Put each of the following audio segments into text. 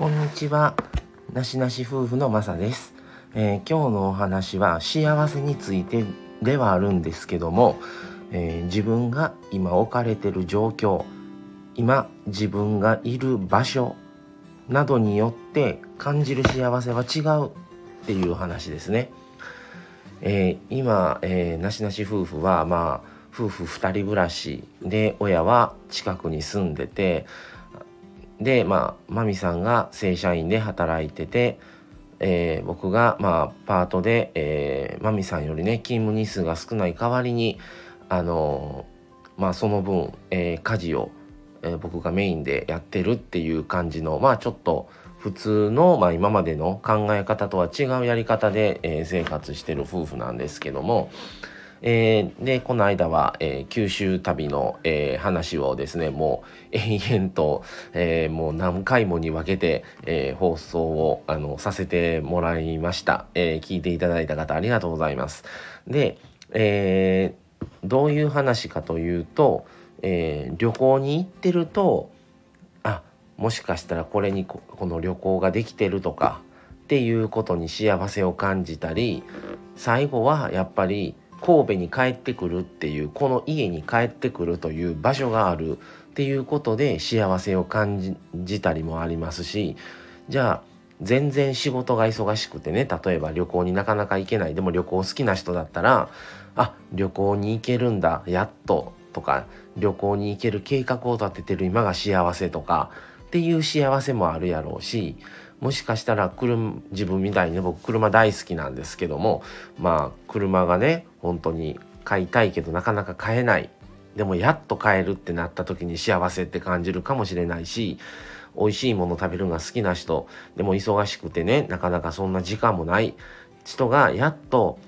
こんにちは。なしなし夫婦のまさです、えー、今日のお話は幸せについてではあるんですけども、えー、自分が今置かれてる状況、今自分がいる場所などによって感じる幸せは違うっていう話ですね。えー、今、え、なしなし夫婦はまあ夫婦2人暮らしで親は近くに住んでてでまあマミさんが正社員で働いてて、えー、僕がまあパートで、えー、マミさんよりね勤務日数が少ない代わりにあのー、まあその分、えー、家事を、えー、僕がメインでやってるっていう感じのまあちょっと普通の、まあ、今までの考え方とは違うやり方で、えー、生活してる夫婦なんですけども、えー、でこの間は、えー、九州旅の、えー、話をですねもう延々と、えもう何回もに分けて、え放送をあのさせてもらいました、え聞いていただいた方ありがとうございます。で、えどういう話かというと、え旅行に行ってるとあもしかしたらこれにこの旅行ができてるとかっていうことに幸せを感じたり最後はやっぱり神戸に帰ってくるっていうこの家に帰ってくるという場所があるっていうことで幸せを感じたりもありますしじゃあ全然仕事が忙しくてね例えば旅行になかなか行けないでも旅行好きな人だったらあ旅行に行けるんだやっととか旅行に行ける計画を立ててる今が幸せとかっていう幸せもあるやろうしもしかしたら車自分みたいに僕車大好きなんですけどもまあ車がね本当に買いたいけどなかなか買えない。でもやっと買えるってなった時に幸せって感じるかもしれないし美味しいもの食べるのが好きな人でも忙しくてねなかなかそんな時間もない。人がやっと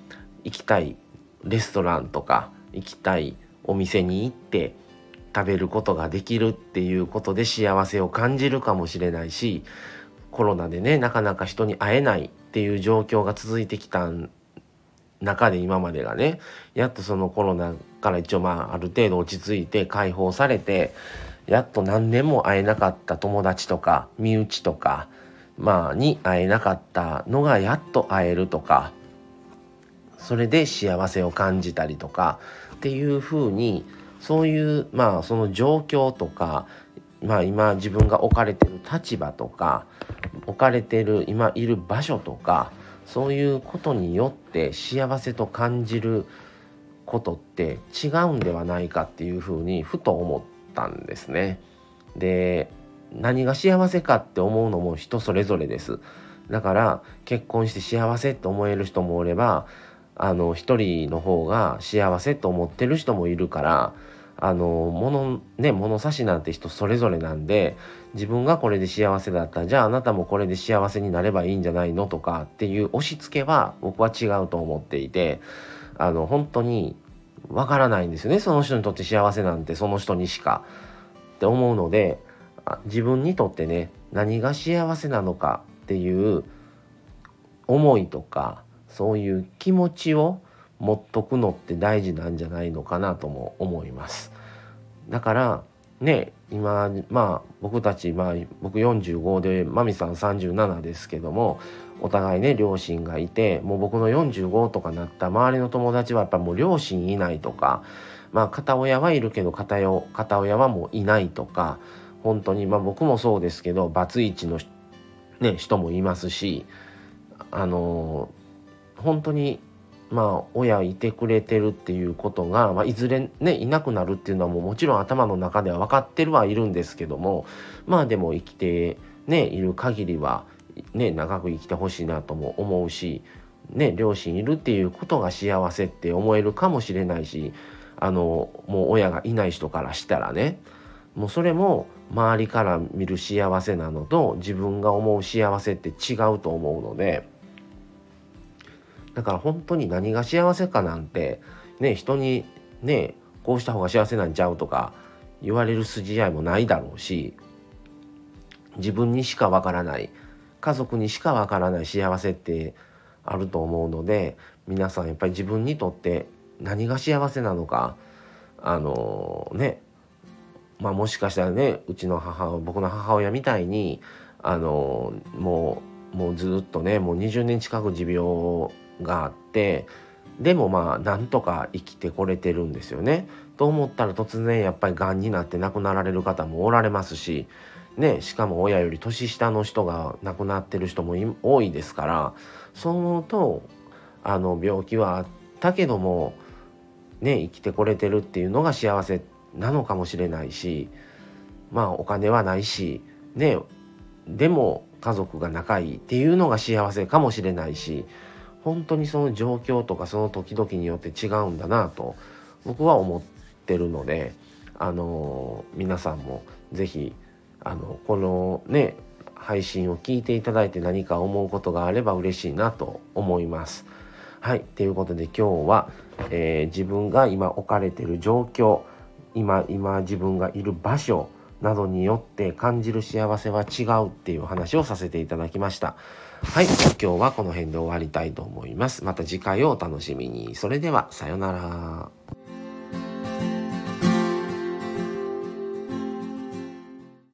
行きたいレストランとか行きたいお店に行って食べることができるっていうことで幸せを感じるかもしれないしコロナでねなかなか人に会えないっていう状況が続いてきた中で今までがねやっとそのコロナから一応まあある程度落ち着いて解放されてやっと何年も会えなかった友達とか身内とかまあに会えなかったのがやっと会えるとかそれで幸せを感じたりとかっていうふうにそういうまあその状況とかまあ今自分が置かれてる立場とか置かれてる今いる場所とかそういうことによって幸せと感じることって違うんではないかっていうふうにふと思ったんですね。で何が幸せかって思うのも人それぞれです。だから結婚して幸せって思える人もおればあの一人の方が幸せと思ってる人もいるからあの物ね物差しなんて人それぞれなんで自分がこれで幸せだったじゃああなたもこれで幸せになればいいんじゃないのとかっていう押し付けは僕は違うと思っていてあの本当にわからないんですよね。その人にとって幸せなんてその人にしかって思うので自分にとってね何が幸せなのかっていう思いとかそういう気持ちを持っとくのって大事なんじゃないのかなとも思います。だからね今まあ僕たちまあ僕45でマミさん37ですけどもお互いね両親がいてもう僕の45とかなった周りの友達はやっぱもう両親いないとかまあ片親はいるけど片片親はもういないとか本当にまあ僕もそうですけどバツイチの、ね、人もいますしあの本当にまあ親いてくれてるっていうことが、まあ、いずれねいなくなるっていうのはもうもちろん頭の中では分かってるはいるんですけどもまあでも生きてねいる限りはね長く生きてほしいなとも思うしね両親いるっていうことが幸せって思えるかもしれないしあのもう親がいない人からしたらねもうそれも周りから見る幸せなのと自分が思う幸せって違うと思うので。だから本当に何が幸せかなんてね人にねこうした方が幸せなんちゃうとか言われる筋合いもないだろうし自分にしかわからない家族にしかわからない幸せってあると思うので皆さんやっぱり自分にとって何が幸せなのかあのー、ねまあもしかしたらねうちの母僕の母親みたいにあのもうもうずっとねもう20年近く持病があってでもまあなんとか生きてこれてるんですよね。と思ったら突然やっぱりがんになって亡くなられる方もおられますし、ね、しかも親より年下の人が亡くなってる人も多いですからそう思うとあの病気はあったけども、ね、生きてこれてるっていうのが幸せなのかもしれないしまあお金はないしねでも家族が仲いいっていうのが幸せかもしれないし本当にその状況とかその時々によって違うんだなと僕は思ってるのであの皆さんも是非あのこのね配信を聞いていただいて何か思うことがあれば嬉しいなと思います。はい。ということで今日は、えー、自分が今置かれてる状況今今自分がいる場所などによって感じる幸せは違うっていう話をさせていただきました。はい。今日はこの辺で終わりたいと思います。また次回をお楽しみに。それでは、さようなら。